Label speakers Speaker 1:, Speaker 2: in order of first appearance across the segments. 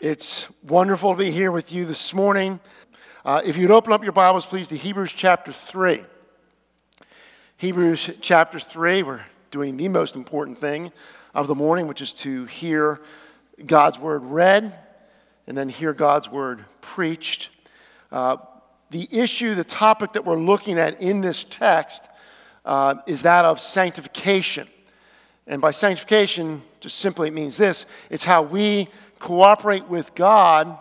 Speaker 1: It's wonderful to be here with you this morning. Uh, if you'd open up your Bibles, please, to Hebrews chapter 3. Hebrews chapter 3, we're doing the most important thing of the morning, which is to hear God's word read and then hear God's word preached. Uh, the issue, the topic that we're looking at in this text uh, is that of sanctification. And by sanctification, just simply it means this it's how we cooperate with God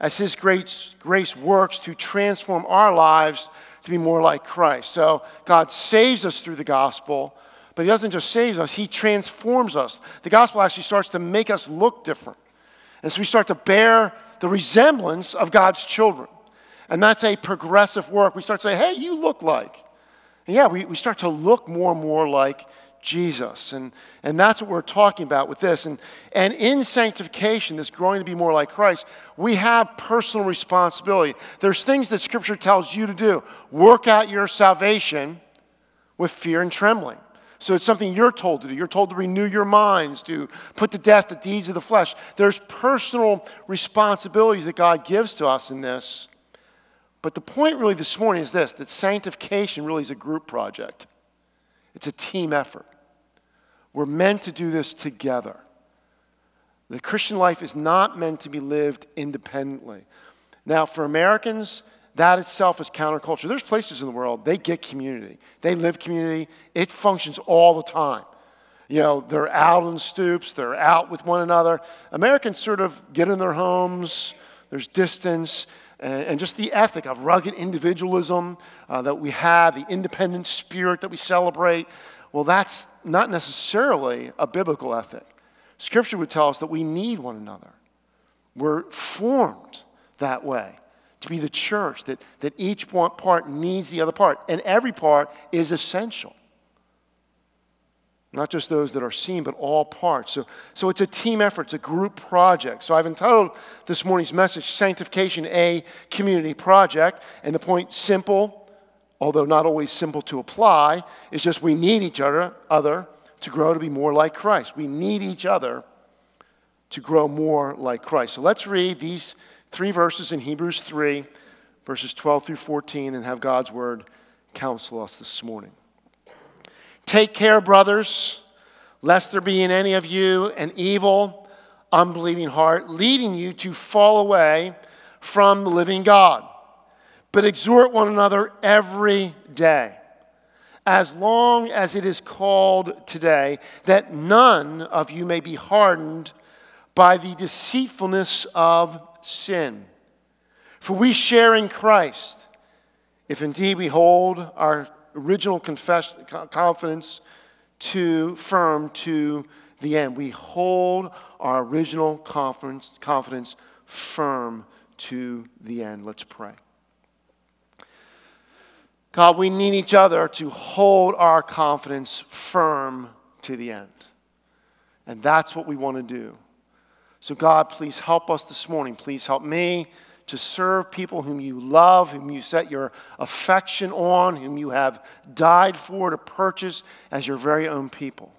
Speaker 1: as His grace, grace works to transform our lives to be more like Christ. So God saves us through the gospel, but He doesn't just save us, He transforms us. The gospel actually starts to make us look different. And so we start to bear the resemblance of God's children. And that's a progressive work. We start to say, hey, you look like. And yeah, we, we start to look more and more like Jesus. And, and that's what we're talking about with this. And, and in sanctification, this growing to be more like Christ, we have personal responsibility. There's things that Scripture tells you to do. Work out your salvation with fear and trembling. So it's something you're told to do. You're told to renew your minds, to put to death the deeds of the flesh. There's personal responsibilities that God gives to us in this. But the point really this morning is this that sanctification really is a group project, it's a team effort. We're meant to do this together. The Christian life is not meant to be lived independently. Now, for Americans, that itself is counterculture. There's places in the world, they get community, they live community, it functions all the time. You know, they're out on stoops, they're out with one another. Americans sort of get in their homes, there's distance, and, just the ethic of rugged individualism uh, that we have, the independent spirit that we celebrate. Well, that's not necessarily a biblical ethic. Scripture would tell us that we need one another. We're formed that way to be the church, that, that each part needs the other part, and every part is essential. Not just those that are seen, but all parts. So, so it's a team effort, it's a group project. So I've entitled this morning's message, Sanctification A Community Project, and the point simple although not always simple to apply, it's just we need each other, other to grow to be more like Christ. We need each other to grow more like Christ. So let's read these three verses in Hebrews 3, verses 12 through 14, and have God's word counsel us this morning. Take care, brothers, lest there be in any of you an evil, unbelieving heart, leading you to fall away from the living God but exhort one another every day, as long as it is called today, that none of you may be hardened by the deceitfulness of sin. For we share in Christ, if indeed we hold our original confess- confidence to firm to the end. We hold our original confidence, confidence firm to the end. Let's pray. God, we need each other to hold our confidence firm to the end. And that's what we want to do. So, God, please help us this morning. Please help me to serve people whom you love, whom you set your affection on, whom you have died for to purchase as your very own people.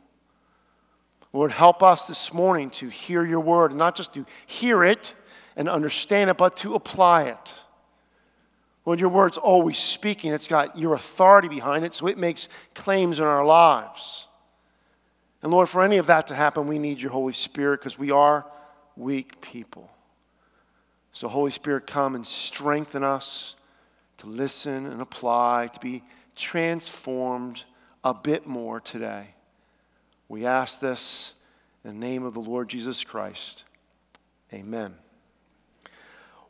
Speaker 1: Lord, help us this morning to hear your word, and not just to hear it and understand it, but to apply it. Lord, your word's always speaking. It's got your authority behind it, so it makes claims in our lives. And Lord, for any of that to happen, we need your Holy Spirit because we are weak people. So, Holy Spirit, come and strengthen us to listen and apply, to be transformed a bit more today. We ask this in the name of the Lord Jesus Christ. Amen.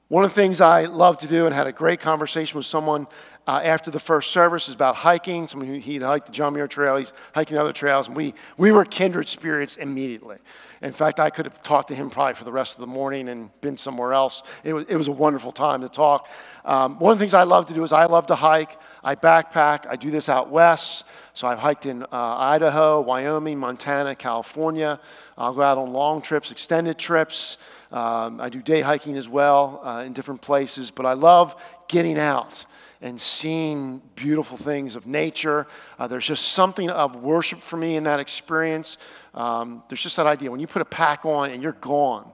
Speaker 1: One of the things I love to do and had a great conversation with someone uh, after the first service is about hiking. Someone who he'd hiked the John Muir Trail, he's hiking other trails, and we, we were kindred spirits immediately. In fact, I could have talked to him probably for the rest of the morning and been somewhere else. It was, it was a wonderful time to talk. Um, one of the things I love to do is I love to hike. I backpack. I do this out west. So I've hiked in uh, Idaho, Wyoming, Montana, California. I'll go out on long trips, extended trips. Um, I do day hiking as well uh, in different places, but I love getting out and seeing beautiful things of nature. Uh, there's just something of worship for me in that experience. Um, there's just that idea when you put a pack on and you're gone.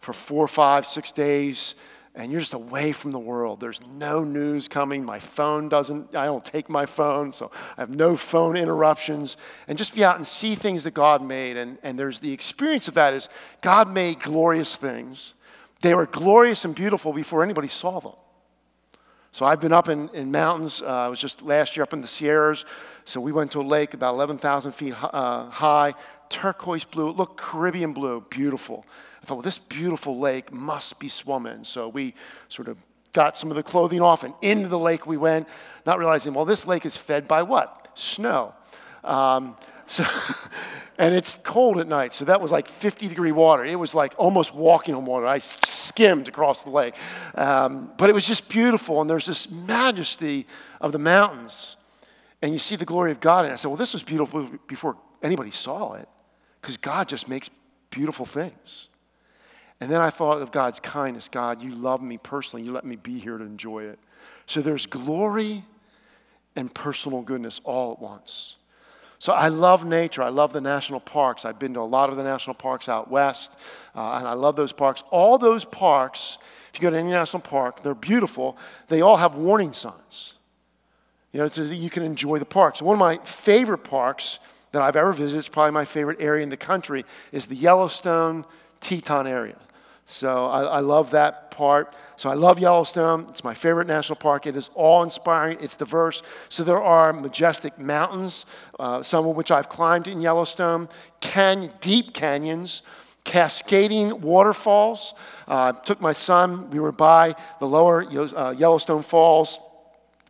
Speaker 1: for four, five, six days, and you're just away from the world. There's no news coming. My phone doesn't, I don't take my phone, so I have no phone interruptions. And just be out and see things that God made. And, and there's the experience of that is God made glorious things. They were glorious and beautiful before anybody saw them. So I've been up in, in mountains. Uh, I was just last year up in the Sierras. So we went to a lake about 11,000 feet uh, high, turquoise blue. It looked Caribbean blue, beautiful. I thought, well, this beautiful lake must be swum in. So we sort of got some of the clothing off and into the lake we went, not realizing, well, this lake is fed by what? Snow. Um, so, and it's cold at night, so that was like 50 degree water. It was like almost walking on water. I skimmed across the lake. Um, but it was just beautiful, and there's this majesty of the mountains, and you see the glory of God. And I said, well, this was beautiful before anybody saw it, because God just makes beautiful things. And then I thought of God's kindness. God, you love me personally. You let me be here to enjoy it. So there's glory and personal goodness all at once. So I love nature. I love the national parks. I've been to a lot of the national parks out west, uh, and I love those parks. All those parks, if you go to any national park, they're beautiful. They all have warning signs. You know, so that you can enjoy the parks. One of my favorite parks that I've ever visited, it's probably my favorite area in the country, is the Yellowstone Teton area. So I, I, love that part. So I love Yellowstone. It's my favorite national park. It is awe inspiring, it's diverse. So there are majestic mountains, uh, some of which I've climbed in Yellowstone, can, deep canyons. Cascading waterfalls. Uh, took my son. We were by the lower uh, Yellowstone Falls,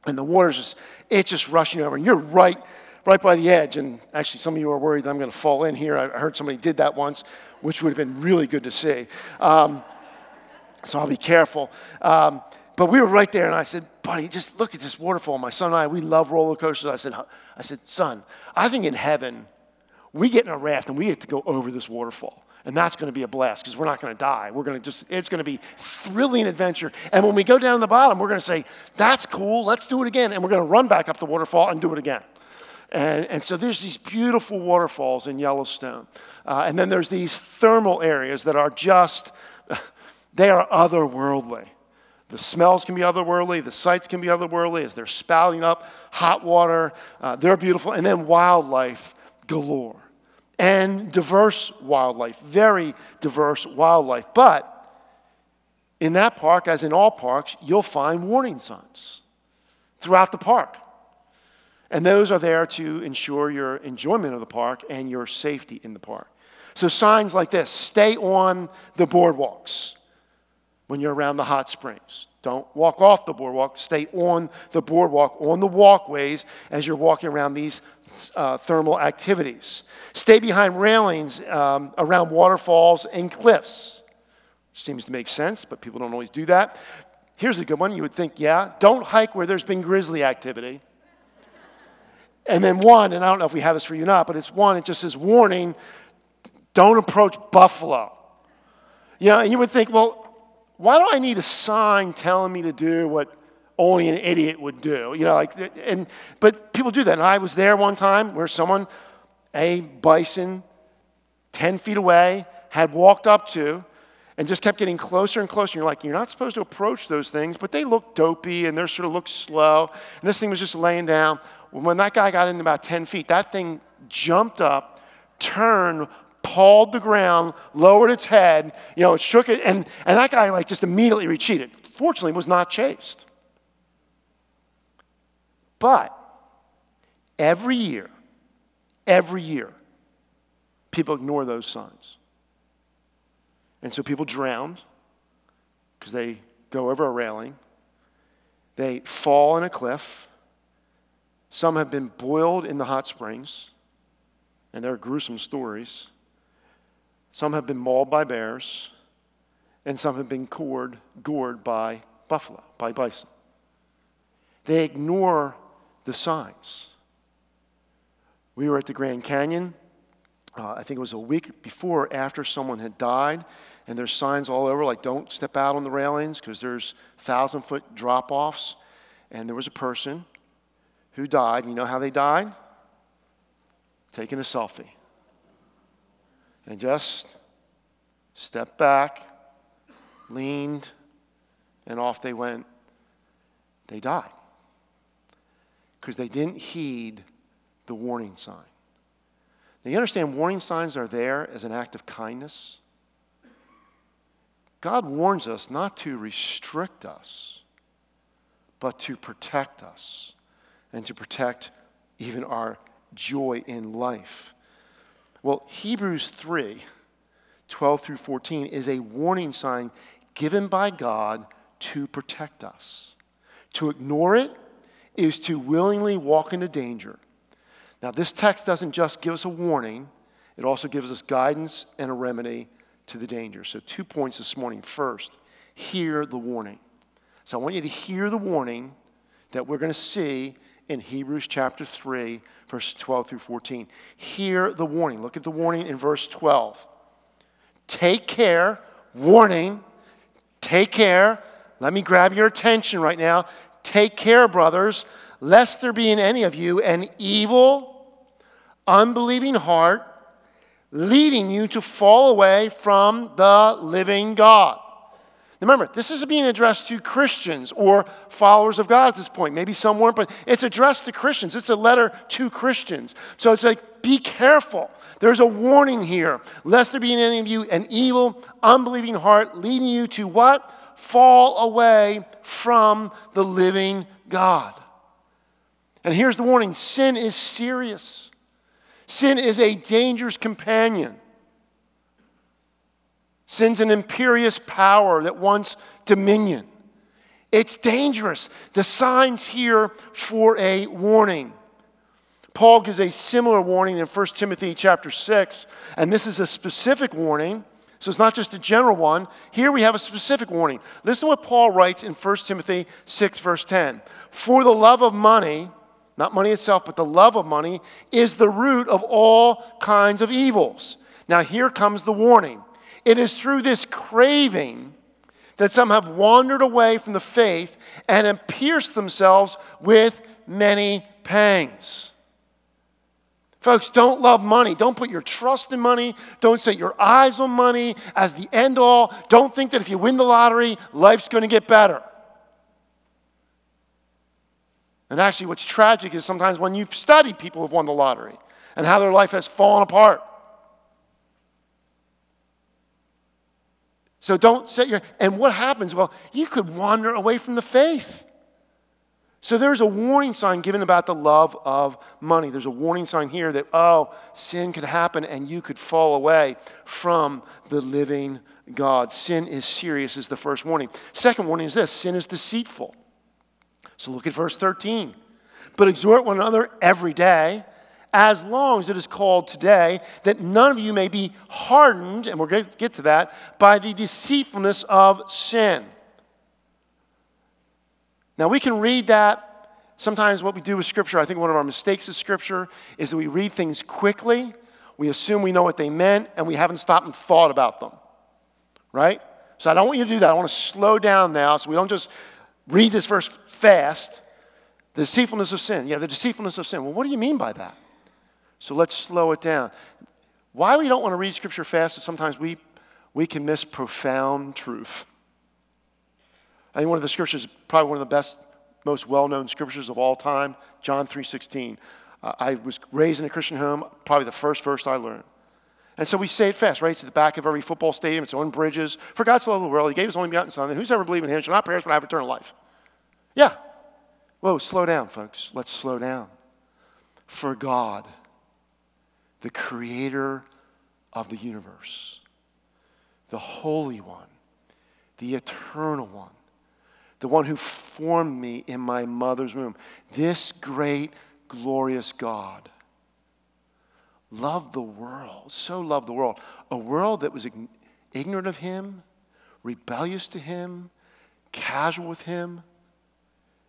Speaker 1: and the water's just it's just rushing over, and you're right right by the edge. And actually, some of you are worried that I'm going to fall in here. I heard somebody did that once which would have been really good to see. Um, so I'll be careful. Um, but we were right there, and I said, buddy, just look at this waterfall. My son and I, we love roller coasters. I said, I said, son, I think in heaven, we get in a raft and we get to go over this waterfall. And that's going to be a blast because we're not going to die. We're going to just, it's going to be thrilling adventure. And when we go down to the bottom, we're going to say, that's cool, let's do it again. And we're going to run back up the waterfall and do it again. And, and so there's these beautiful waterfalls in Yellowstone. Uh, and then there's these thermal areas that are just, they are otherworldly. The smells can be otherworldly, the sights can be otherworldly as they're spouting up hot water. Uh, they're beautiful. And then wildlife galore. And diverse wildlife, very diverse wildlife. But in that park, as in all parks, you'll find warning signs throughout the park. And those are there to ensure your enjoyment of the park and your safety in the park. So, signs like this stay on the boardwalks when you're around the hot springs. Don't walk off the boardwalk, stay on the boardwalk, on the walkways as you're walking around these uh, thermal activities. Stay behind railings um, around waterfalls and cliffs. Seems to make sense, but people don't always do that. Here's a good one. You would think, yeah, don't hike where there's been grizzly activity. And then one, and I don't know if we have this for you or not, but it's one, it just says warning, don't approach buffalo. You know, and you would think, well, why do I need a sign telling me to do what only an idiot would do? You know, like, and, but people do that. And I was there one time where someone, a bison, 10 feet away, had walked up to and just kept getting closer and closer. And You're like, you're not supposed to approach those things, but they look dopey and they're sort of look slow. And this thing was just laying down. When that guy got in about 10 feet, that thing jumped up, turned, pawed the ground, lowered its head, you know, it shook it, and, and that guy like just immediately retreated. Fortunately, was not chased. But every year, every year, people ignore those signs. And so people drowned because they go over a railing. They fall in a cliff. Some have been boiled in the hot springs, and there are gruesome stories. Some have been mauled by bears, and some have been gored, gored by buffalo, by bison. They ignore the signs. We were at the Grand Canyon. Uh, I think it was a week before or after someone had died, and there's signs all over like don't step out on the railings because there's thousand foot drop offs. And there was a person who died. You know how they died? Taking a selfie and just stepped back, leaned, and off they went. They died because they didn't heed the warning sign. Now, you understand, warning signs are there as an act of kindness. God warns us not to restrict us, but to protect us and to protect even our joy in life. Well, Hebrews 3 12 through 14 is a warning sign given by God to protect us. To ignore it is to willingly walk into danger. Now, this text doesn't just give us a warning, it also gives us guidance and a remedy to the danger. So, two points this morning. First, hear the warning. So, I want you to hear the warning that we're going to see in Hebrews chapter 3, verses 12 through 14. Hear the warning. Look at the warning in verse 12. Take care, warning, take care. Let me grab your attention right now. Take care, brothers, lest there be in any of you an evil, unbelieving heart leading you to fall away from the living God. Remember, this is being addressed to Christians or followers of God at this point. Maybe some weren't, but it's addressed to Christians. It's a letter to Christians. So it's like, be careful. There's a warning here. Lest there be in any of you an evil, unbelieving heart leading you to what? Fall away from the living God. And here's the warning sin is serious, sin is a dangerous companion. Sin's an imperious power that wants dominion. It's dangerous. The sign's here for a warning. Paul gives a similar warning in 1 Timothy chapter 6, and this is a specific warning. So it's not just a general one. Here we have a specific warning. Listen to what Paul writes in 1 Timothy 6, verse 10. For the love of money, not money itself, but the love of money, is the root of all kinds of evils. Now here comes the warning. It is through this craving that some have wandered away from the faith and have pierced themselves with many pangs. Folks, don't love money. Don't put your trust in money. Don't set your eyes on money as the end all. Don't think that if you win the lottery, life's going to get better. And actually, what's tragic is sometimes when you study people who've won the lottery and how their life has fallen apart. So don't set your, and what happens? Well, you could wander away from the faith. So there's a warning sign given about the love of money. There's a warning sign here that, oh, sin could happen and you could fall away from the living God. Sin is serious, is the first warning. Second warning is this sin is deceitful. So look at verse 13. But exhort one another every day as long as it is called today, that none of you may be hardened, and we're going to get to that, by the deceitfulness of sin. Now, we can read that. Sometimes, what we do with Scripture, I think one of our mistakes with Scripture is that we read things quickly, we assume we know what they meant, and we haven't stopped and thought about them. Right? So, I don't want you to do that. I want to slow down now so we don't just read this verse fast. The deceitfulness of sin. Yeah, the deceitfulness of sin. Well, what do you mean by that? So let's slow it down. Why we don't want to read Scripture fast is sometimes we, we can miss profound truth. I think one of the scriptures, probably one of the best, most well-known scriptures of all time, John 3.16. Uh, I was raised in a Christian home, probably the first verse I learned. And so we say it fast, right? It's at the back of every football stadium. It's on bridges. For God so loved the world, He gave His only begotten Son, and whosoever believes in Him shall not perish but have eternal life. Yeah. Whoa, slow down, folks. Let's slow down. For God the creator of the universe, the Holy One, the Eternal One, the one who formed me in my mother's womb. This great, glorious God loved the world, so loved the world. A world that was ignorant of Him, rebellious to Him, casual with Him,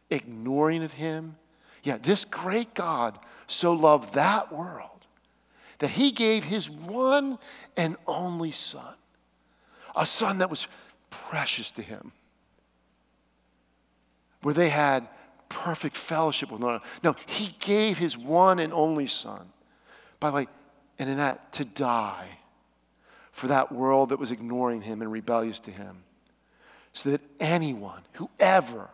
Speaker 1: ignoring of Him. Yeah, this great God so loved that world that he gave his one and only son, a son that was precious to him, where they had perfect fellowship with one another. No, he gave his one and only son. By the way, and in that, to die for that world that was ignoring him and rebellious to him. so that anyone, whoever,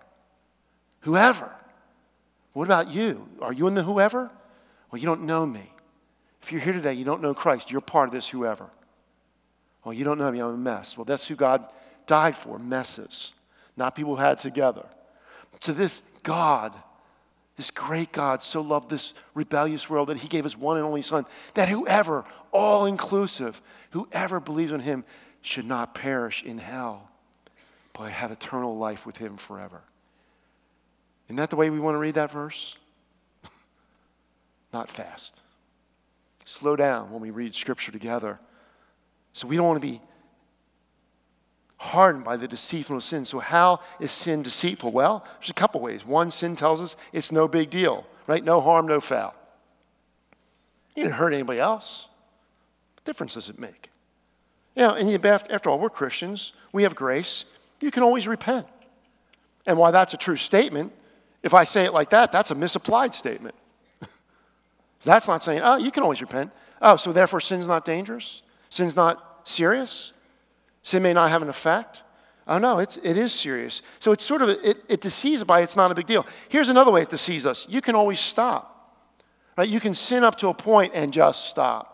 Speaker 1: whoever, what about you? Are you in the whoever? Well, you don't know me. If you're here today, you don't know Christ, you're part of this whoever. Well, you don't know me, I'm a mess. Well, that's who God died for messes, not people who had together. So, this God, this great God, so loved this rebellious world that he gave his one and only Son, that whoever, all inclusive, whoever believes in him should not perish in hell, but have eternal life with him forever. Isn't that the way we want to read that verse? Not fast. Slow down when we read Scripture together. So we don't want to be hardened by the deceitfulness of sin. So, how is sin deceitful? Well, there's a couple ways. One, sin tells us it's no big deal, right? No harm, no foul. You didn't hurt anybody else. What difference does it make? Know, and after all, we're Christians. We have grace. You can always repent. And while that's a true statement, if I say it like that, that's a misapplied statement. That's not saying, oh, you can always repent. Oh, so therefore sin's not dangerous? Sin's not serious? Sin may not have an effect. Oh, no, it's, it is serious. So it's sort of, it, it deceives by it's not a big deal. Here's another way it deceives us you can always stop. Right? You can sin up to a point and just stop.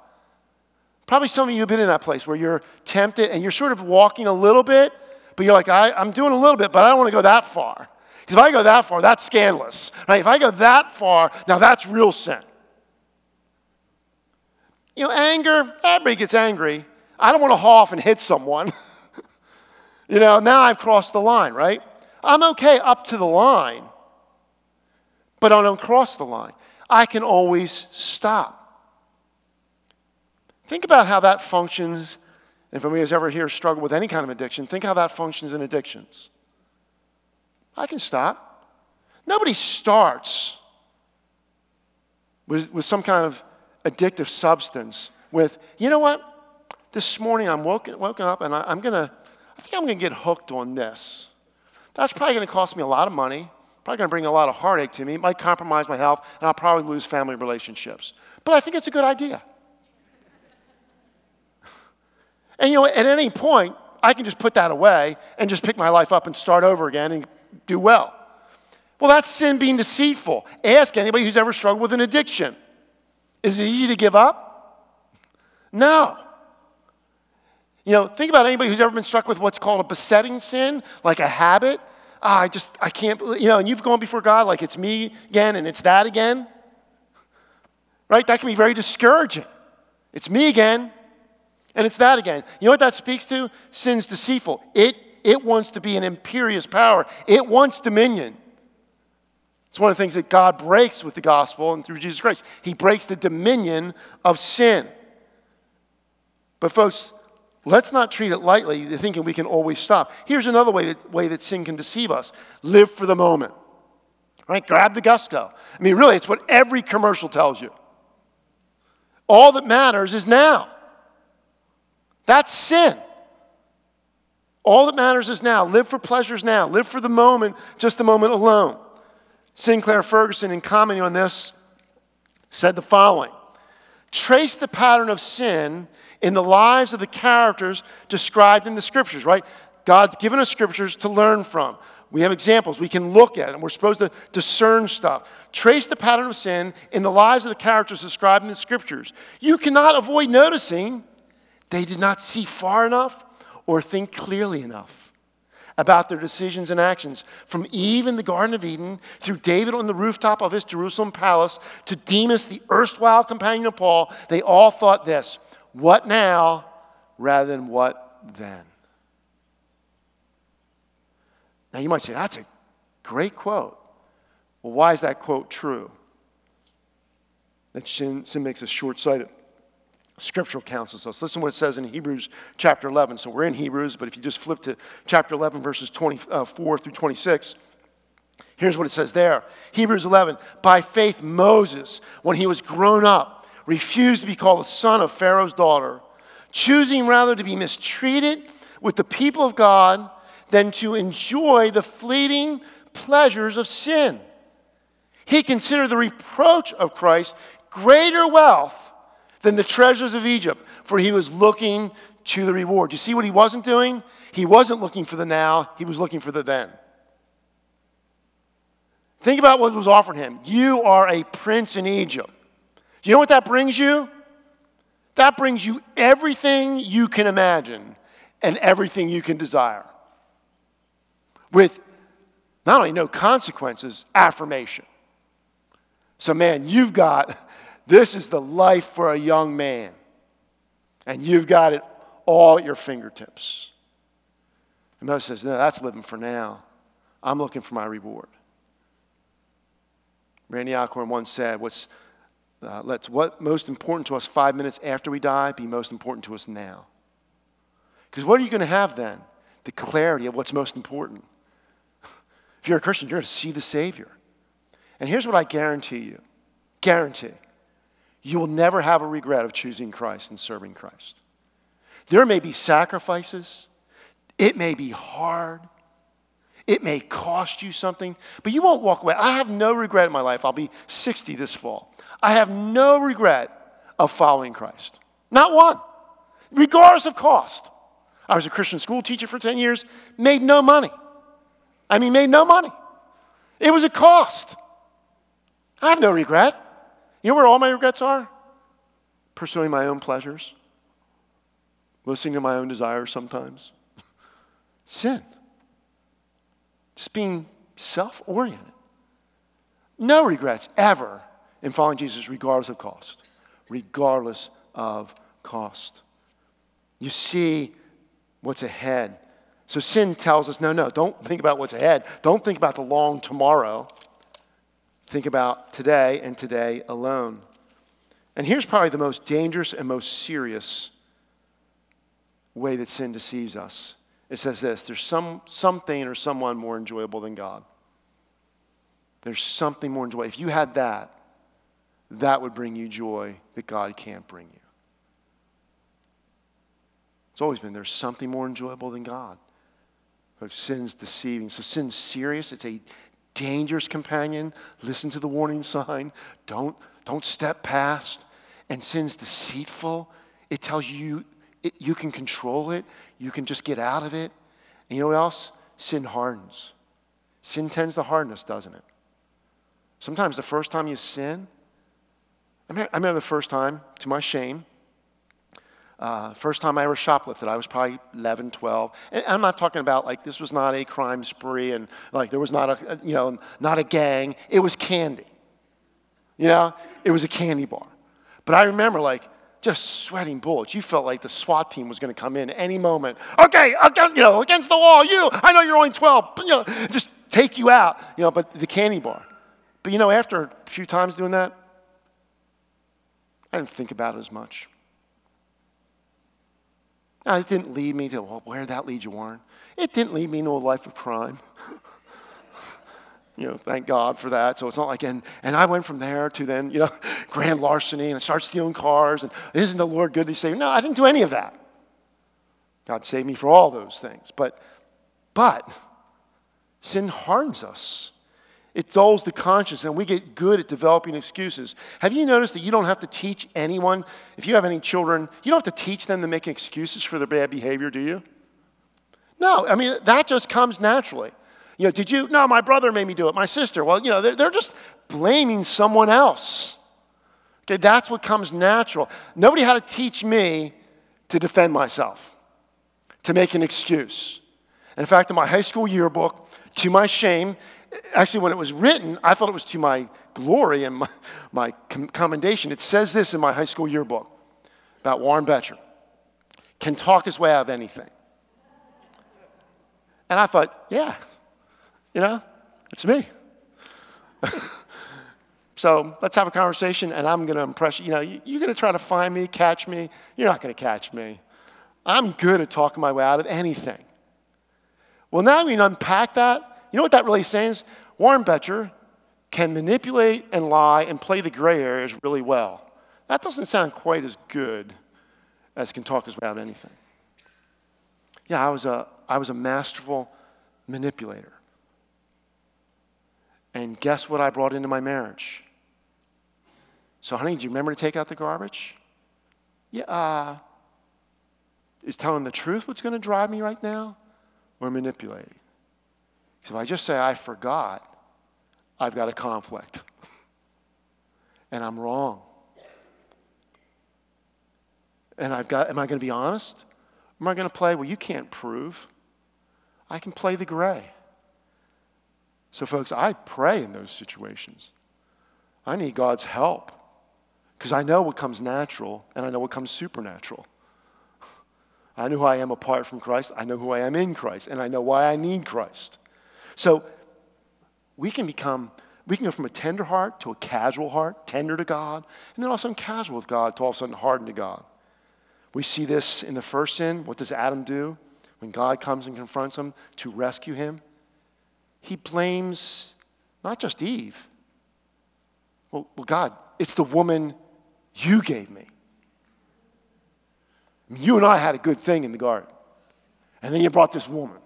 Speaker 1: Probably some of you have been in that place where you're tempted and you're sort of walking a little bit, but you're like, I, I'm doing a little bit, but I don't want to go that far. Because if I go that far, that's scandalous. Right? If I go that far, now that's real sin. You know, anger, everybody gets angry. I don't want to haul off and hit someone. you know, now I've crossed the line, right? I'm okay up to the line, but I don't cross the line. I can always stop. Think about how that functions. If anybody has ever here struggled with any kind of addiction, think how that functions in addictions. I can stop. Nobody starts with, with some kind of addictive substance with, you know what? this morning I'm woken, woken up and I, I'm going to, I think I'm going to get hooked on this. That's probably going to cost me a lot of money, probably going to bring a lot of heartache to me. Might compromise my health, and I'll probably lose family relationships. But I think it's a good idea. and you know, at any point, I can just put that away and just pick my life up and start over again and do well. Well, that's sin being deceitful. Ask anybody who's ever struggled with an addiction. Is it easy to give up? No. You know, think about anybody who's ever been struck with what's called a besetting sin, like a habit. Ah, I just, I can't, you know, and you've gone before God like it's me again and it's that again. Right? That can be very discouraging. It's me again and it's that again. You know what that speaks to? Sin's deceitful. It, it wants to be an imperious power, it wants dominion. It's one of the things that God breaks with the gospel and through Jesus Christ. He breaks the dominion of sin. But, folks, Let's not treat it lightly, thinking we can always stop. Here's another way that, way that sin can deceive us live for the moment. Right? Grab the gusto. I mean, really, it's what every commercial tells you. All that matters is now. That's sin. All that matters is now. Live for pleasures now. Live for the moment, just the moment alone. Sinclair Ferguson, in commenting on this, said the following Trace the pattern of sin in the lives of the characters described in the scriptures, right? God's given us scriptures to learn from. We have examples we can look at, and we're supposed to discern stuff. Trace the pattern of sin in the lives of the characters described in the scriptures. You cannot avoid noticing they did not see far enough or think clearly enough about their decisions and actions. From Eve in the Garden of Eden, through David on the rooftop of his Jerusalem palace, to Demas, the erstwhile companion of Paul, they all thought this what now rather than what then? Now you might say, that's a great quote. Well, why is that quote true? That sin, sin makes us short sighted. Scriptural counsels us. Listen to what it says in Hebrews chapter 11. So we're in Hebrews, but if you just flip to chapter 11, verses 24 through 26, here's what it says there Hebrews 11. By faith, Moses, when he was grown up, refused to be called the son of Pharaoh's daughter, choosing rather to be mistreated with the people of God than to enjoy the fleeting pleasures of sin. He considered the reproach of Christ greater wealth than the treasures of Egypt, for he was looking to the reward. You see what he wasn't doing? He wasn't looking for the now, he was looking for the then. Think about what was offered him. You are a prince in Egypt. Do you know what that brings you? That brings you everything you can imagine and everything you can desire. With not only no consequences, affirmation. So, man, you've got this is the life for a young man, and you've got it all at your fingertips. And Moses says, No, that's living for now. I'm looking for my reward. Randy Alcorn once said, What's uh, let's what most important to us five minutes after we die be most important to us now. Because what are you going to have then? The clarity of what's most important. If you're a Christian, you're going to see the Savior. And here's what I guarantee you guarantee you will never have a regret of choosing Christ and serving Christ. There may be sacrifices, it may be hard, it may cost you something, but you won't walk away. I have no regret in my life. I'll be 60 this fall. I have no regret of following Christ. Not one, regardless of cost. I was a Christian school teacher for 10 years, made no money. I mean, made no money. It was a cost. I have no regret. You know where all my regrets are? Pursuing my own pleasures, listening to my own desires sometimes. Sin. Just being self oriented. No regrets ever in following Jesus, regardless of cost. Regardless of cost. You see what's ahead. So sin tells us no, no, don't think about what's ahead. Don't think about the long tomorrow. Think about today and today alone. And here's probably the most dangerous and most serious way that sin deceives us. It says this there's some, something or someone more enjoyable than God. There's something more enjoyable. If you had that, that would bring you joy that God can't bring you. It's always been there's something more enjoyable than God. Sin's deceiving. So sin's serious. It's a dangerous companion. Listen to the warning sign. Don't, don't step past. And sin's deceitful. It tells you it, you can control it. You can just get out of it. And you know what else? Sin hardens. Sin tends to harden us, doesn't it? Sometimes the first time you sin, I remember the first time, to my shame, uh, first time I ever shoplifted, I was probably 11, 12. And I'm not talking about like this was not a crime spree and like there was not a, you know, not a gang. It was candy. You know, it was a candy bar. But I remember like just sweating bullets. You felt like the SWAT team was going to come in any moment. Okay, against, you know, against the wall, you. I know you're only 12. But, you know, just take you out. You know, but the candy bar. But you know, after a few times doing that, I didn't think about it as much. Now, it didn't lead me to, well, where did that lead you, Warren? It didn't lead me to a life of crime. you know, thank God for that. So it's not like, and, and I went from there to then, you know, grand larceny and I stealing cars and isn't the Lord good? They say, no, I didn't do any of that. God saved me for all those things. But, but sin hardens us. It dulls the conscience, and we get good at developing excuses. Have you noticed that you don't have to teach anyone, if you have any children, you don't have to teach them to make excuses for their bad behavior, do you? No, I mean, that just comes naturally. You know, did you? No, my brother made me do it, my sister. Well, you know, they're, they're just blaming someone else. Okay, that's what comes natural. Nobody had to teach me to defend myself, to make an excuse. In fact, in my high school yearbook, to my shame, actually, when it was written, I thought it was to my glory and my, my commendation. It says this in my high school yearbook about Warren Boettcher can talk his way out of anything. And I thought, yeah, you know, it's me. so let's have a conversation, and I'm going to impress you. You know, you're going to try to find me, catch me. You're not going to catch me. I'm good at talking my way out of anything. Well, now we unpack that you know what that really says? Warren Boettcher can manipulate and lie and play the gray areas really well. That doesn't sound quite as good as can talk about anything. Yeah, I was a, I was a masterful manipulator. And guess what I brought into my marriage? So, honey, do you remember to take out the garbage? Yeah. Uh, is telling the truth what's going to drive me right now or manipulating? If I just say, I forgot, I've got a conflict. and I'm wrong. And I've got, am I going to be honest? Am I going to play, well, you can't prove? I can play the gray. So, folks, I pray in those situations. I need God's help because I know what comes natural and I know what comes supernatural. I know who I am apart from Christ. I know who I am in Christ, and I know why I need Christ. So we can become, we can go from a tender heart to a casual heart, tender to God, and then all of a sudden casual with God to all of a sudden hardened to God. We see this in the first sin. What does Adam do when God comes and confronts him to rescue him? He blames not just Eve. Well, well God, it's the woman you gave me. I mean, you and I had a good thing in the garden. And then you brought this woman.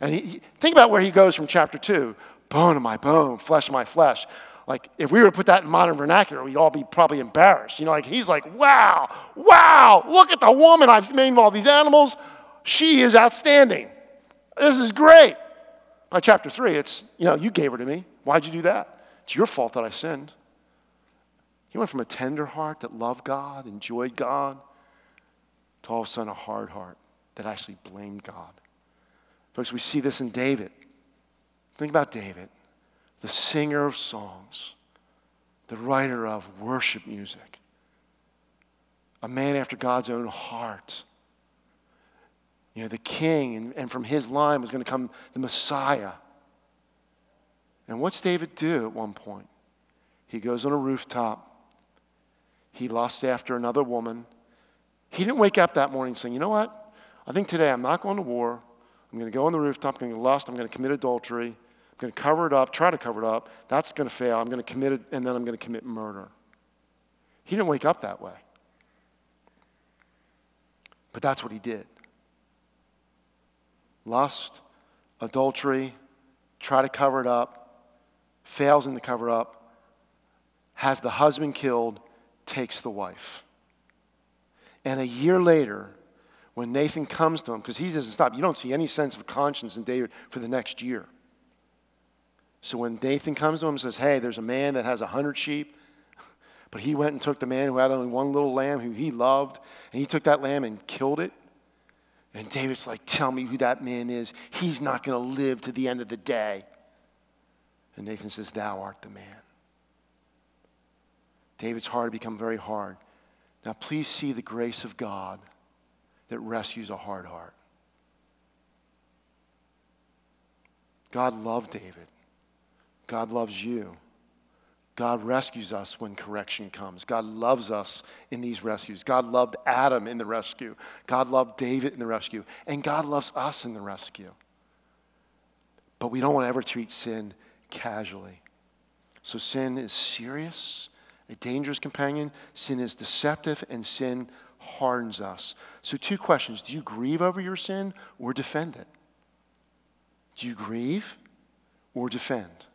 Speaker 1: And he, think about where he goes from chapter 2 bone of my bone, flesh of my flesh. Like, if we were to put that in modern vernacular, we'd all be probably embarrassed. You know, like, he's like, wow, wow, look at the woman I've made of all these animals. She is outstanding. This is great. By chapter 3, it's, you know, you gave her to me. Why'd you do that? It's your fault that I sinned. He went from a tender heart that loved God, enjoyed God, to all of a sudden a hard heart that actually blamed God. Folks, we see this in David. Think about David, the singer of songs, the writer of worship music, a man after God's own heart. You know, the king, and, and from his line was going to come the Messiah. And what's David do at one point? He goes on a rooftop. He lusts after another woman. He didn't wake up that morning saying, You know what? I think today I'm not going to war. I'm going to go on the rooftop. I'm going to lust. I'm going to commit adultery. I'm going to cover it up, try to cover it up. That's going to fail. I'm going to commit it, and then I'm going to commit murder. He didn't wake up that way. But that's what he did lust, adultery, try to cover it up, fails in the cover up, has the husband killed, takes the wife. And a year later, when Nathan comes to him, because he doesn't stop, you don't see any sense of conscience in David for the next year. So when Nathan comes to him and says, Hey, there's a man that has a hundred sheep, but he went and took the man who had only one little lamb who he loved, and he took that lamb and killed it. And David's like, Tell me who that man is. He's not going to live to the end of the day. And Nathan says, Thou art the man. David's heart had become very hard. Now, please see the grace of God that rescues a hard heart. God loved David. God loves you. God rescues us when correction comes. God loves us in these rescues. God loved Adam in the rescue. God loved David in the rescue. And God loves us in the rescue. But we don't want to ever treat sin casually. So sin is serious a dangerous companion. Sin is deceptive, and sin hardens us. So, two questions Do you grieve over your sin or defend it? Do you grieve or defend?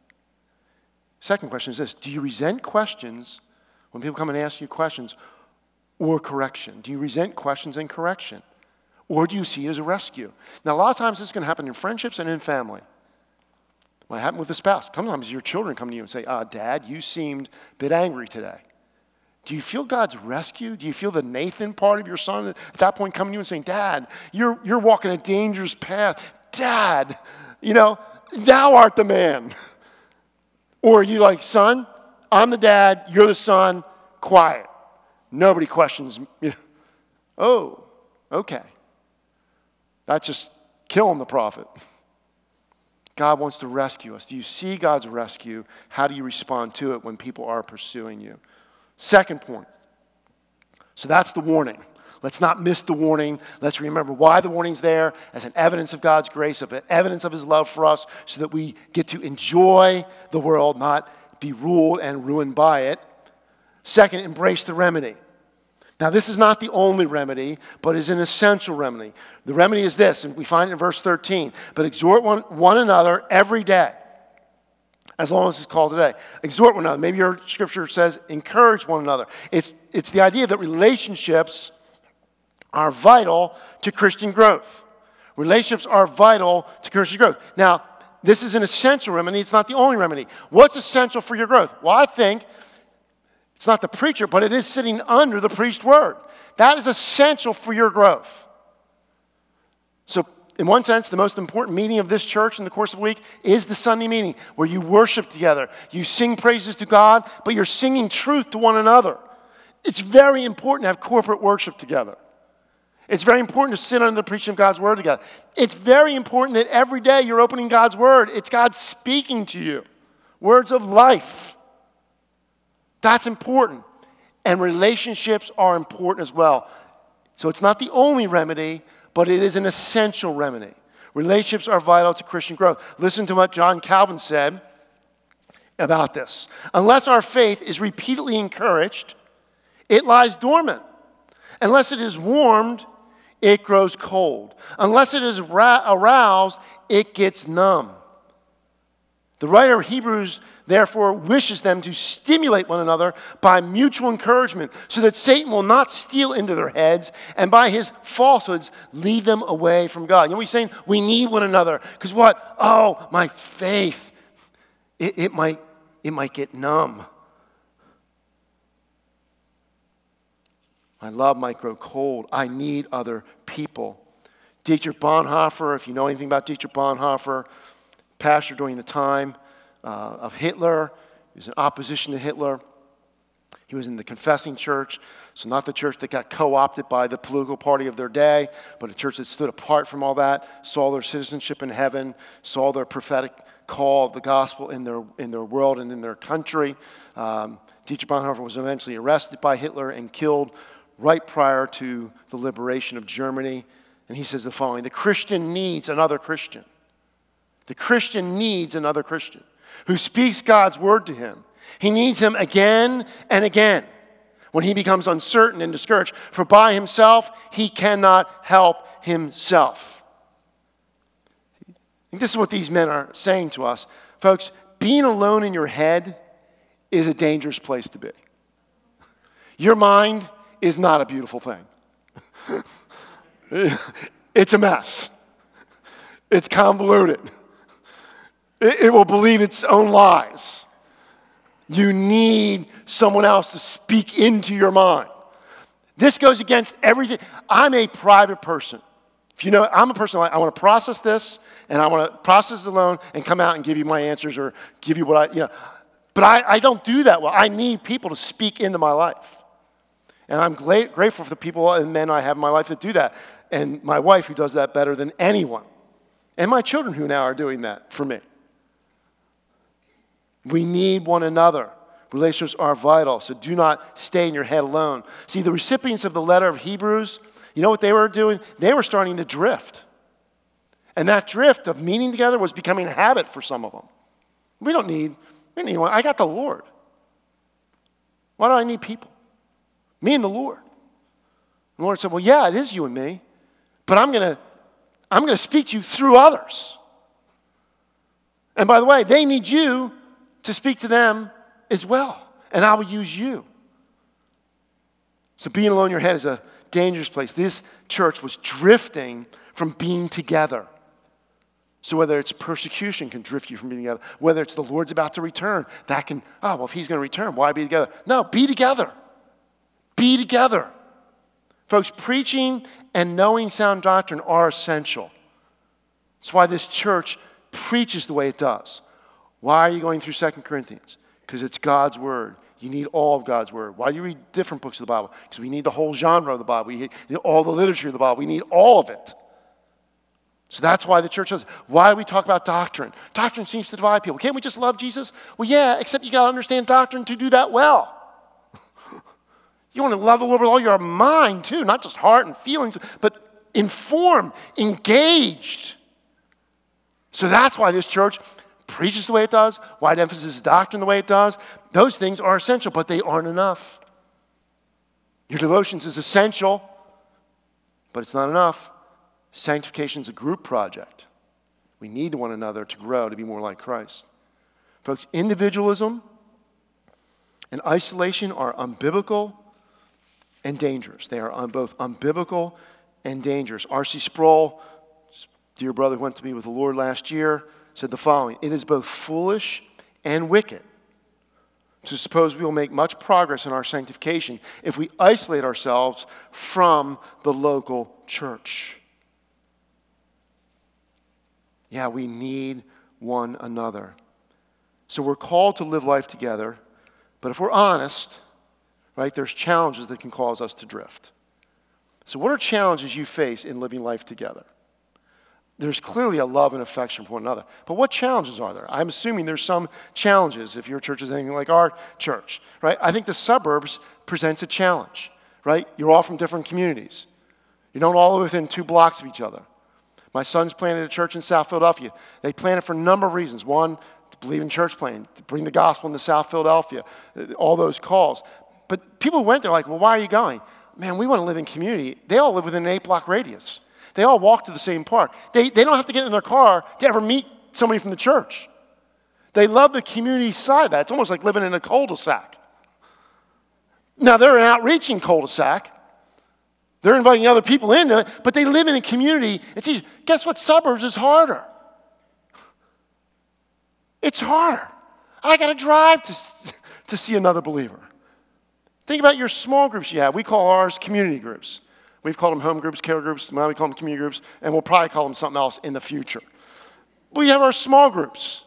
Speaker 1: Second question is this Do you resent questions when people come and ask you questions or correction? Do you resent questions and correction? Or do you see it as a rescue? Now, a lot of times this is going to happen in friendships and in family. What happened with the spouse? Sometimes your children come to you and say, uh, Dad, you seemed a bit angry today. Do you feel God's rescue? Do you feel the Nathan part of your son at that point coming to you and saying, Dad, you're, you're walking a dangerous path. Dad, you know, thou art the man. Or are you like, son, I'm the dad, you're the son, quiet. Nobody questions me. Oh, okay. That's just killing the prophet. God wants to rescue us. Do you see God's rescue? How do you respond to it when people are pursuing you? Second point. So that's the warning. Let's not miss the warning. Let's remember why the warning's there as an evidence of God's grace, of an evidence of His love for us, so that we get to enjoy the world, not be ruled and ruined by it. Second, embrace the remedy. Now, this is not the only remedy, but is an essential remedy. The remedy is this, and we find it in verse 13 but exhort one, one another every day, as long as it's called today. Exhort one another. Maybe your scripture says encourage one another. It's, it's the idea that relationships are vital to Christian growth. Relationships are vital to Christian growth. Now, this is an essential remedy. It's not the only remedy. What's essential for your growth? Well, I think it's not the preacher, but it is sitting under the preached word. That is essential for your growth. So, in one sense, the most important meeting of this church in the course of a week is the Sunday meeting where you worship together. You sing praises to God, but you're singing truth to one another. It's very important to have corporate worship together. It's very important to sit under the preaching of God's word together. It's very important that every day you're opening God's word. It's God speaking to you. Words of life. That's important. And relationships are important as well. So it's not the only remedy, but it is an essential remedy. Relationships are vital to Christian growth. Listen to what John Calvin said about this. Unless our faith is repeatedly encouraged, it lies dormant. Unless it is warmed, it grows cold. Unless it is aroused, it gets numb. The writer of Hebrews, therefore, wishes them to stimulate one another by mutual encouragement so that Satan will not steal into their heads and by his falsehoods lead them away from God. You know what he's saying? We need one another. Because what? Oh, my faith, it, it, might, it might get numb. My love might grow cold. I need other people. Dietrich Bonhoeffer, if you know anything about Dietrich Bonhoeffer, pastor during the time uh, of Hitler, he was in opposition to Hitler. He was in the confessing church, so not the church that got co opted by the political party of their day, but a church that stood apart from all that, saw their citizenship in heaven, saw their prophetic call of the gospel in their, in their world and in their country. Um, Dietrich Bonhoeffer was eventually arrested by Hitler and killed right prior to the liberation of Germany. And he says the following The Christian needs another Christian. The Christian needs another Christian who speaks God's word to him. He needs him again and again when he becomes uncertain and discouraged, for by himself he cannot help himself. This is what these men are saying to us. Folks, being alone in your head is a dangerous place to be. Your mind is not a beautiful thing. it's a mess. It's convoluted. It, it will believe its own lies. You need someone else to speak into your mind. This goes against everything. I'm a private person. If you know, I'm a person like I want to process this and I want to process it alone and come out and give you my answers or give you what I, you know. But I, I don't do that well. I need people to speak into my life. And I'm grateful for the people and men I have in my life that do that. And my wife, who does that better than anyone. And my children, who now are doing that for me. We need one another. Relationships are vital, so do not stay in your head alone. See, the recipients of the letter of Hebrews, you know what they were doing? They were starting to drift. And that drift of meeting together was becoming a habit for some of them. We don't need, we need one. I got the Lord. Why do I need people? Me and the Lord. The Lord said, Well, yeah, it is you and me, but I'm going to I'm going to speak to you through others. And by the way, they need you to speak to them as well, and I will use you. So being alone in your head is a dangerous place. This church was drifting from being together. So whether it's persecution can drift you from being together, whether it's the Lord's about to return, that can, oh, well, if he's going to return, why be together? No, be together. Be together. Folks, preaching and knowing sound doctrine are essential. That's why this church preaches the way it does. Why are you going through Second Corinthians? Because it's God's Word. You need all of God's Word. Why do you read different books of the Bible? Because we need the whole genre of the Bible. We need all the literature of the Bible. We need all of it. So that's why the church does. Why do we talk about doctrine? Doctrine seems to divide people. Can't we just love Jesus? Well, yeah, except you got to understand doctrine to do that well. You want to love the Lord with all your mind, too, not just heart and feelings, but informed, engaged. So that's why this church preaches the way it does, why it emphasizes doctrine the way it does. Those things are essential, but they aren't enough. Your devotions is essential, but it's not enough. Sanctification is a group project. We need one another to grow, to be more like Christ. Folks, individualism and isolation are unbiblical and dangerous. They are both unbiblical and dangerous. R.C. Sproul, dear brother who went to be with the Lord last year, said the following It is both foolish and wicked to suppose we will make much progress in our sanctification if we isolate ourselves from the local church. Yeah, we need one another. So we're called to live life together, but if we're honest, right, there's challenges that can cause us to drift. So, what are challenges you face in living life together? There's clearly a love and affection for one another. But what challenges are there? I'm assuming there's some challenges if your church is anything like our church, right? I think the suburbs presents a challenge, right? You're all from different communities. You don't all live within two blocks of each other. My son's planted a church in South Philadelphia. They planted for a number of reasons. One, to believe in church planting, to bring the gospel into South Philadelphia, all those calls. But people went there like, well, why are you going? Man, we want to live in community. They all live within an eight block radius. They all walk to the same park. They, they don't have to get in their car to ever meet somebody from the church. They love the community side of that. It's almost like living in a cul de sac. Now, they're an outreaching cul de sac. They're inviting other people into it, but they live in a community. It's easy. Guess what? Suburbs is harder. It's harder. I got to drive to, to see another believer. Think about your small groups you have. We call ours community groups. We've called them home groups, care groups, now we call them community groups, and we'll probably call them something else in the future. We have our small groups.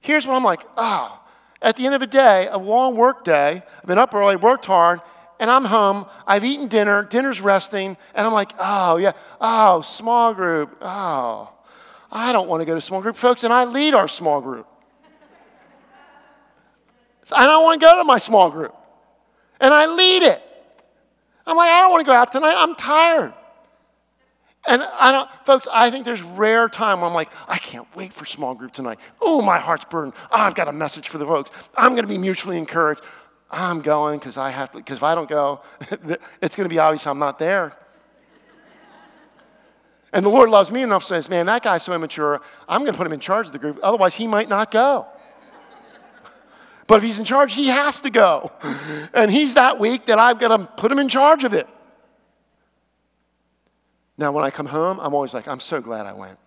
Speaker 1: Here's what I'm like, oh, at the end of a day, a long work day, I've been up early, worked hard, and I'm home, I've eaten dinner, dinner's resting, and I'm like, oh, yeah, oh, small group, oh, I don't want to go to small group, folks, and I lead our small group. I don't want to go to my small group, and I lead it. I'm like, I don't want to go out tonight, I'm tired. And I don't, folks, I think there's rare time I'm like, I can't wait for small group tonight. Oh, my heart's burdened. Oh, ah, I've got a message for the folks. I'm going to be mutually encouraged. I'm going because I have to, because if I don't go, it's going to be obvious I'm not there. and the Lord loves me enough to say, man, that guy's so immature, I'm going to put him in charge of the group. Otherwise, he might not go. But if he's in charge, he has to go. and he's that weak that I've got to put him in charge of it. Now, when I come home, I'm always like, I'm so glad I went.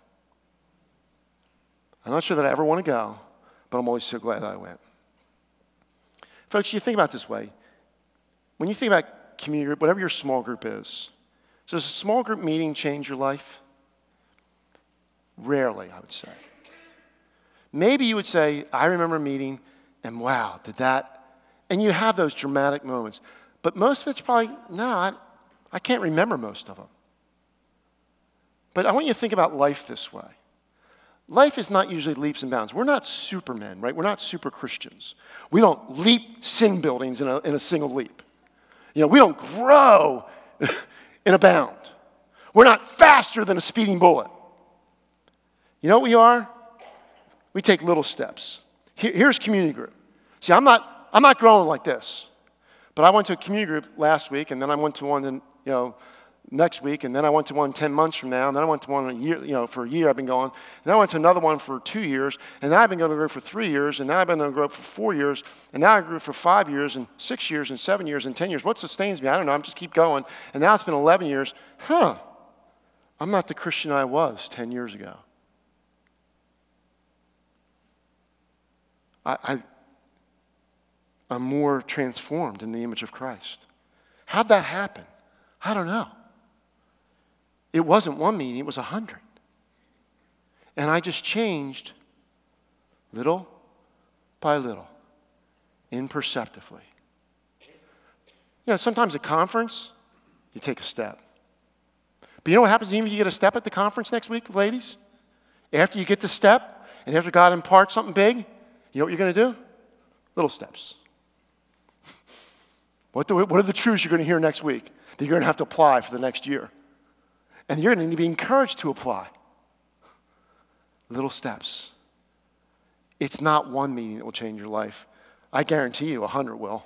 Speaker 1: I'm not sure that I ever want to go, but I'm always so glad that I went. Folks, you think about this way. When you think about community group, whatever your small group is, does a small group meeting change your life? Rarely, I would say. Maybe you would say, I remember a meeting, and wow, did that. And you have those dramatic moments. But most of it's probably, no, I, I can't remember most of them. But I want you to think about life this way life is not usually leaps and bounds. We're not supermen, right? We're not super Christians. We don't leap sin buildings in a, in a single leap. You know, we don't grow in a bound. We're not faster than a speeding bullet. You know what we are? We take little steps. Here, here's community group. See, I'm not, I'm not growing like this. But I went to a community group last week, and then I went to one, you know, next week, and then I went to one 10 months from now, and then I went to one a year, you know, for a year I've been going, and then I went to another one for two years, and then I've been going to group for three years, and now I've been going to group for four years, and now I grew for five years, and six years, and seven years, and 10 years. What sustains me? I don't know. I'm just keep going. And now it's been 11 years. Huh. I'm not the Christian I was 10 years ago. I, I, I'm more transformed in the image of Christ. How'd that happen? I don't know. It wasn't one meeting, it was a hundred. And I just changed little by little, imperceptibly. You know, sometimes at conference, you take a step. But you know what happens even if you get a step at the conference next week, ladies? After you get the step, and after God imparts something big, you know what you're going to do? Little steps. What, the, what are the truths you're going to hear next week that you're going to have to apply for the next year? And you're going to be encouraged to apply. Little steps. It's not one meeting that will change your life. I guarantee you, a hundred will.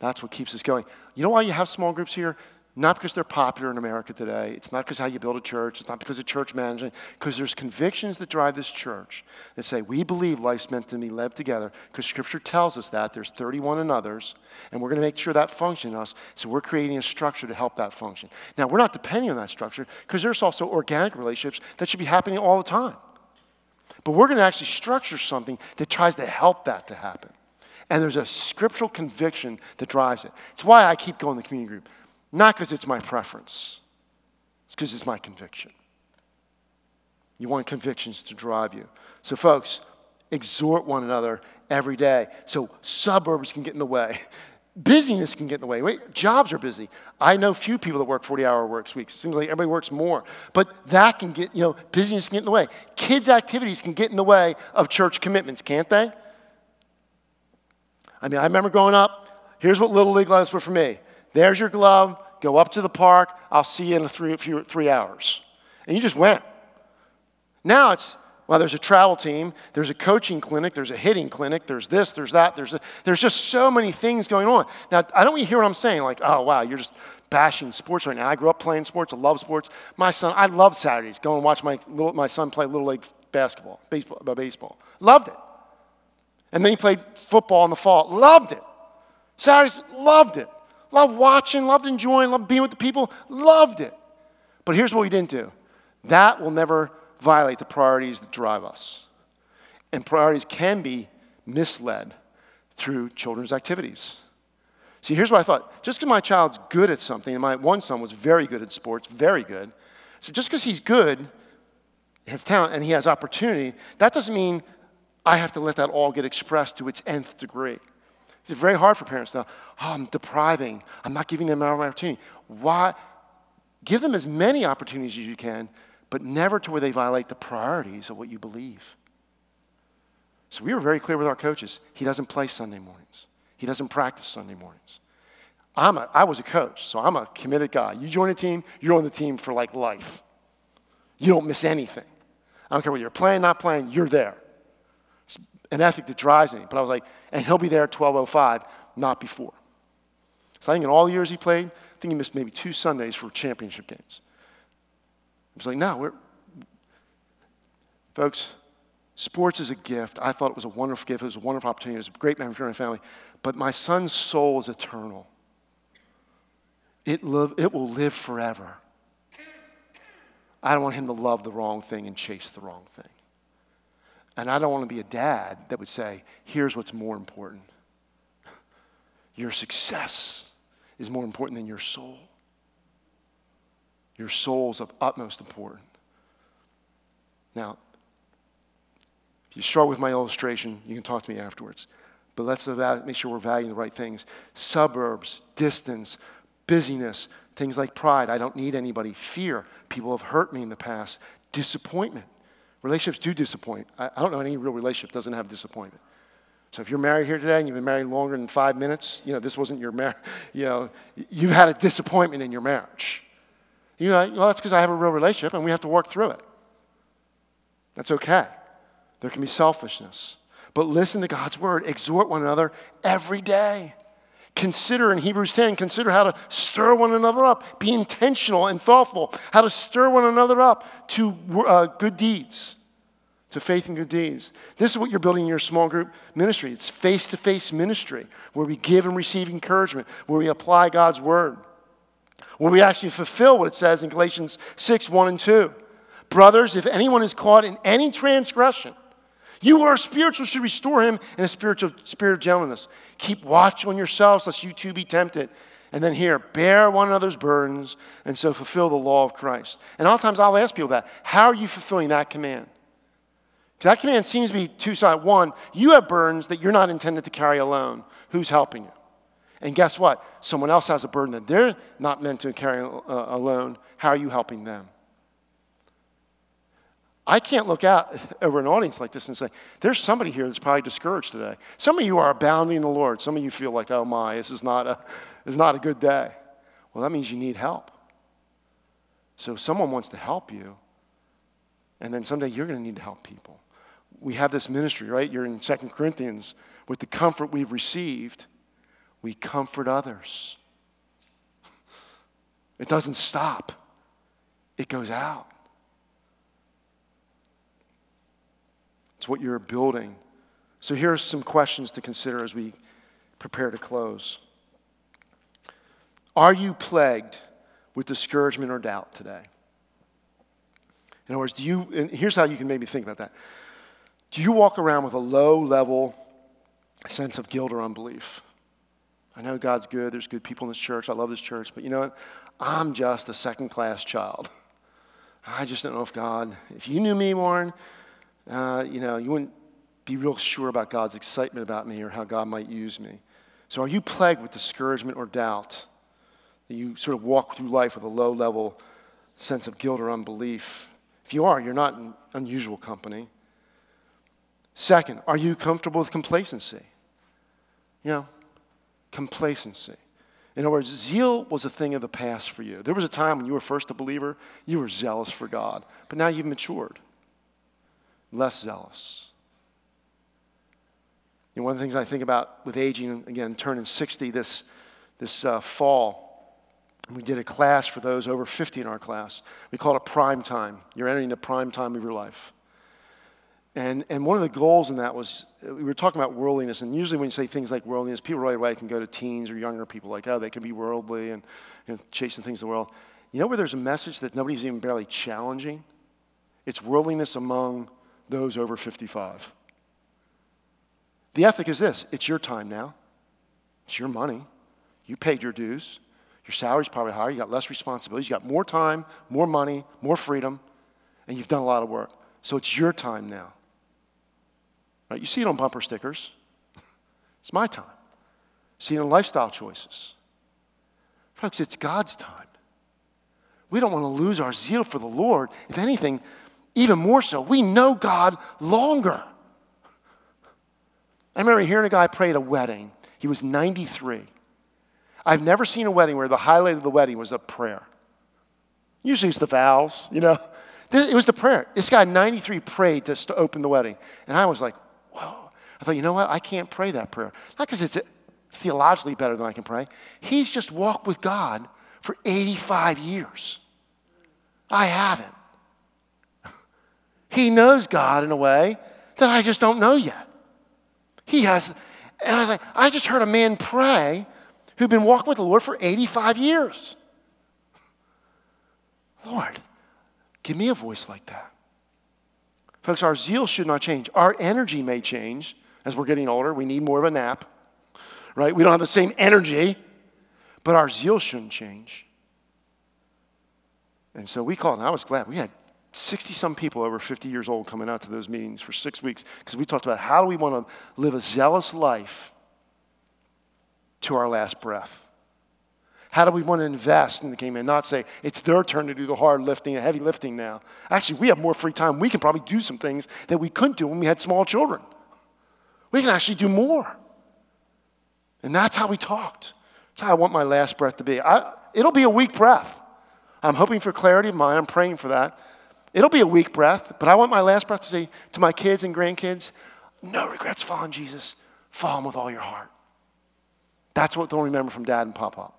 Speaker 1: That's what keeps us going. You know why you have small groups here? Not because they're popular in America today. It's not because how you build a church. It's not because of church management. Because there's convictions that drive this church that say we believe life's meant to be lived together. Because Scripture tells us that there's 31 and others, and we're going to make sure that function in us. So we're creating a structure to help that function. Now we're not depending on that structure because there's also organic relationships that should be happening all the time. But we're going to actually structure something that tries to help that to happen. And there's a scriptural conviction that drives it. It's why I keep going to the community group. Not because it's my preference, it's because it's my conviction. You want convictions to drive you. So, folks, exhort one another every day. So, suburbs can get in the way. Busyness can get in the way. Wait, jobs are busy. I know few people that work 40 hour work weeks. It seems like everybody works more. But that can get, you know, busyness can get in the way. Kids' activities can get in the way of church commitments, can't they? I mean, I remember growing up, here's what Little League lives were for me. There's your glove, go up to the park, I'll see you in three, few, three hours. And you just went. Now it's, well, there's a travel team, there's a coaching clinic, there's a hitting clinic, there's this, there's that, there's, a, there's just so many things going on. Now, I don't want you to hear what I'm saying, like, oh, wow, you're just bashing sports right now. I grew up playing sports, I love sports. My son, I love Saturdays, go and watch my, little, my son play Little League basketball, baseball, baseball. Loved it. And then he played football in the fall, loved it. Saturdays, loved it. Loved watching, loved enjoying, loved being with the people, loved it. But here's what we didn't do that will never violate the priorities that drive us. And priorities can be misled through children's activities. See, here's what I thought. Just because my child's good at something, and my one son was very good at sports, very good. So just because he's good, has talent, and he has opportunity, that doesn't mean I have to let that all get expressed to its nth degree. It's very hard for parents now. Oh, I'm depriving. I'm not giving them an opportunity. Why? Give them as many opportunities as you can, but never to where they violate the priorities of what you believe. So we were very clear with our coaches. He doesn't play Sunday mornings. He doesn't practice Sunday mornings. I'm a, I was a coach, so I'm a committed guy. You join a team, you're on the team for like life. You don't miss anything. I don't care whether you're playing, not playing, you're there. An ethic that drives me. But I was like, and he'll be there at 12.05, not before. So I think in all the years he played, I think he missed maybe two Sundays for championship games. I was like, no, we're, folks, sports is a gift. I thought it was a wonderful gift. It was a wonderful opportunity. It was a great memory for my family. But my son's soul is eternal. It, live, it will live forever. I don't want him to love the wrong thing and chase the wrong thing. And I don't want to be a dad that would say, here's what's more important. Your success is more important than your soul. Your soul's of utmost importance. Now, if you struggle with my illustration, you can talk to me afterwards. But let's make sure we're valuing the right things. Suburbs, distance, busyness, things like pride. I don't need anybody. Fear. People have hurt me in the past. Disappointment. Relationships do disappoint. I, I don't know any real relationship doesn't have disappointment. So if you're married here today and you've been married longer than five minutes, you know, this wasn't your marriage, you know, you've had a disappointment in your marriage. You know, well, that's because I have a real relationship and we have to work through it. That's okay. There can be selfishness. But listen to God's word, exhort one another every day. Consider in Hebrews 10, consider how to stir one another up. Be intentional and thoughtful, how to stir one another up to uh, good deeds, to faith and good deeds. This is what you're building in your small group ministry. It's face to face ministry where we give and receive encouragement, where we apply God's word where we actually fulfill what it says in Galatians 6 1 and 2. Brothers, if anyone is caught in any transgression, you who are spiritual should restore him in a spiritual spirit of gentleness. Keep watch on yourselves, lest you too be tempted. And then here, bear one another's burdens, and so fulfill the law of Christ. And oftentimes I'll ask people that how are you fulfilling that command? Because that command seems to be two sided. One, you have burdens that you're not intended to carry alone. Who's helping you? And guess what? Someone else has a burden that they're not meant to carry uh, alone. How are you helping them? I can't look out over an audience like this and say, there's somebody here that's probably discouraged today. Some of you are abounding in the Lord. Some of you feel like, oh my, this is not a, this is not a good day. Well, that means you need help. So someone wants to help you, and then someday you're going to need to help people. We have this ministry, right? You're in Second Corinthians with the comfort we've received we comfort others. It doesn't stop, it goes out. It's what you're building. So here's some questions to consider as we prepare to close. Are you plagued with discouragement or doubt today? In other words, do you, and here's how you can maybe think about that. Do you walk around with a low level sense of guilt or unbelief? I know God's good. There's good people in this church. I love this church. But you know what? I'm just a second class child. I just don't know if God, if you knew me, Warren, uh, you know, you wouldn't be real sure about God's excitement about me or how God might use me. So, are you plagued with discouragement or doubt? That you sort of walk through life with a low level sense of guilt or unbelief? If you are, you're not in unusual company. Second, are you comfortable with complacency? You know, complacency. In other words, zeal was a thing of the past for you. There was a time when you were first a believer, you were zealous for God, but now you've matured less zealous. You know, one of the things I think about with aging, again, turning 60 this, this uh, fall, we did a class for those over 50 in our class. We called it prime time. You're entering the prime time of your life. And, and one of the goals in that was uh, we were talking about worldliness. And usually, when you say things like worldliness, people right away can go to teens or younger people, like, oh, they can be worldly and know, chasing things in the world. You know where there's a message that nobody's even barely challenging? It's worldliness among those over 55. The ethic is this it's your time now, it's your money. You paid your dues. Your salary's probably higher. You got less responsibilities. You got more time, more money, more freedom, and you've done a lot of work. So it's your time now. Right? You see it on bumper stickers. It's my time. See it in lifestyle choices. Folks, it's God's time. We don't want to lose our zeal for the Lord. If anything, even more so, we know God longer. I remember hearing a guy pray at a wedding. He was 93. I've never seen a wedding where the highlight of the wedding was a prayer. Usually it's the vows, you know. It was the prayer. This guy, 93, prayed to open the wedding. And I was like, whoa. I thought, you know what? I can't pray that prayer. Not because it's uh, theologically better than I can pray. He's just walked with God for 85 years. I haven't. He knows God in a way that I just don't know yet. He has, and I, I just heard a man pray who'd been walking with the Lord for 85 years. Lord, give me a voice like that. Folks, our zeal should not change. Our energy may change as we're getting older. We need more of a nap, right? We don't have the same energy, but our zeal shouldn't change. And so we called, and I was glad. We had 60 some people over 50 years old coming out to those meetings for six weeks because we talked about how do we want to live a zealous life to our last breath. How do we want to invest in the kingdom and not say it's their turn to do the hard lifting, the heavy lifting now? Actually, we have more free time. We can probably do some things that we couldn't do when we had small children. We can actually do more. And that's how we talked. That's how I want my last breath to be. I, it'll be a weak breath. I'm hoping for clarity of mind. I'm praying for that. It'll be a weak breath, but I want my last breath to say to my kids and grandkids, no regrets following Jesus. Follow him with all your heart. That's what they'll remember from dad and papa.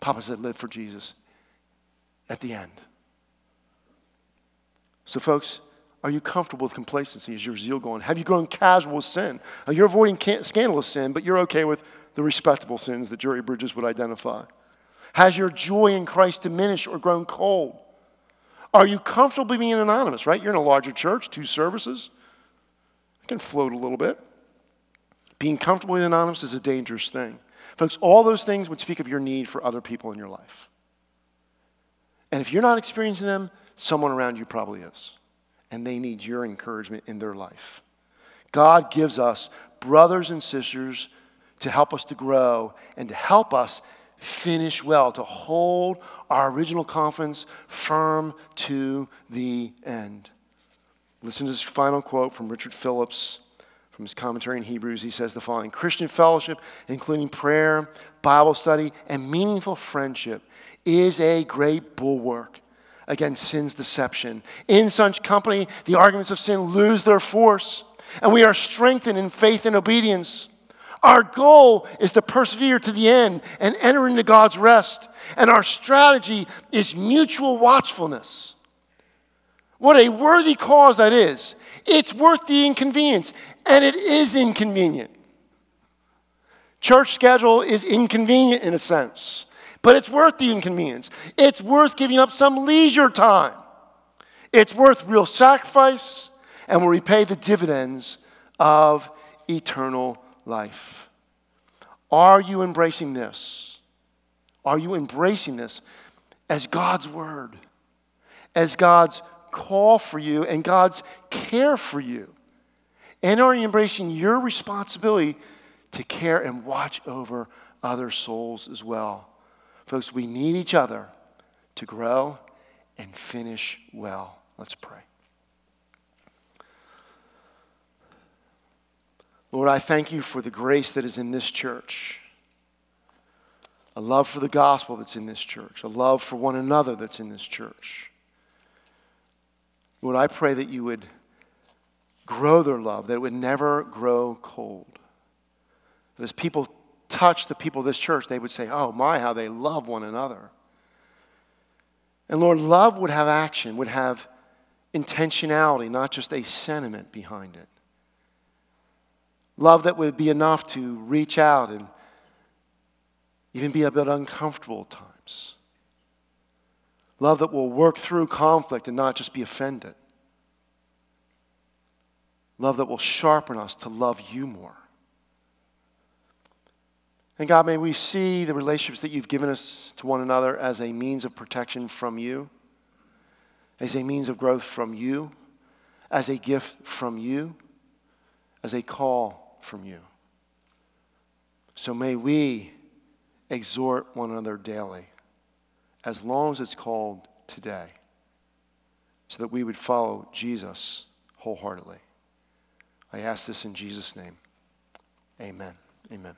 Speaker 1: Papa said, live for Jesus at the end. So, folks, are you comfortable with complacency? Is your zeal going? Have you grown casual with sin? you're avoiding scandalous sin, but you're okay with the respectable sins that Jerry Bridges would identify. Has your joy in Christ diminished or grown cold? Are you comfortable being anonymous, right? You're in a larger church, two services. I can float a little bit. Being comfortable being anonymous is a dangerous thing. Folks, all those things would speak of your need for other people in your life. And if you're not experiencing them, someone around you probably is. And they need your encouragement in their life. God gives us brothers and sisters to help us to grow and to help us finish well, to hold our original confidence firm to the end. Listen to this final quote from Richard Phillips from his commentary in Hebrews. He says the following Christian fellowship, including prayer, Bible study, and meaningful friendship, is a great bulwark against sin's deception. In such company, the arguments of sin lose their force, and we are strengthened in faith and obedience. Our goal is to persevere to the end and enter into God's rest. And our strategy is mutual watchfulness. What a worthy cause that is. It's worth the inconvenience, and it is inconvenient. Church schedule is inconvenient in a sense, but it's worth the inconvenience. It's worth giving up some leisure time. It's worth real sacrifice and will repay the dividends of eternal life. Are you embracing this? Are you embracing this as God's word, as God's call for you, and God's care for you? And are you embracing your responsibility to care and watch over other souls as well? Folks, we need each other to grow and finish well. Let's pray. Lord, I thank you for the grace that is in this church, a love for the gospel that's in this church, a love for one another that's in this church. Lord, I pray that you would grow their love, that it would never grow cold. That as people touch the people of this church, they would say, Oh, my, how they love one another. And Lord, love would have action, would have intentionality, not just a sentiment behind it. Love that would be enough to reach out and even be a bit uncomfortable at times. Love that will work through conflict and not just be offended. Love that will sharpen us to love you more. And God, may we see the relationships that you've given us to one another as a means of protection from you, as a means of growth from you, as a gift from you, as a call from you. So may we exhort one another daily, as long as it's called today, so that we would follow Jesus wholeheartedly. I ask this in Jesus' name. Amen. Amen.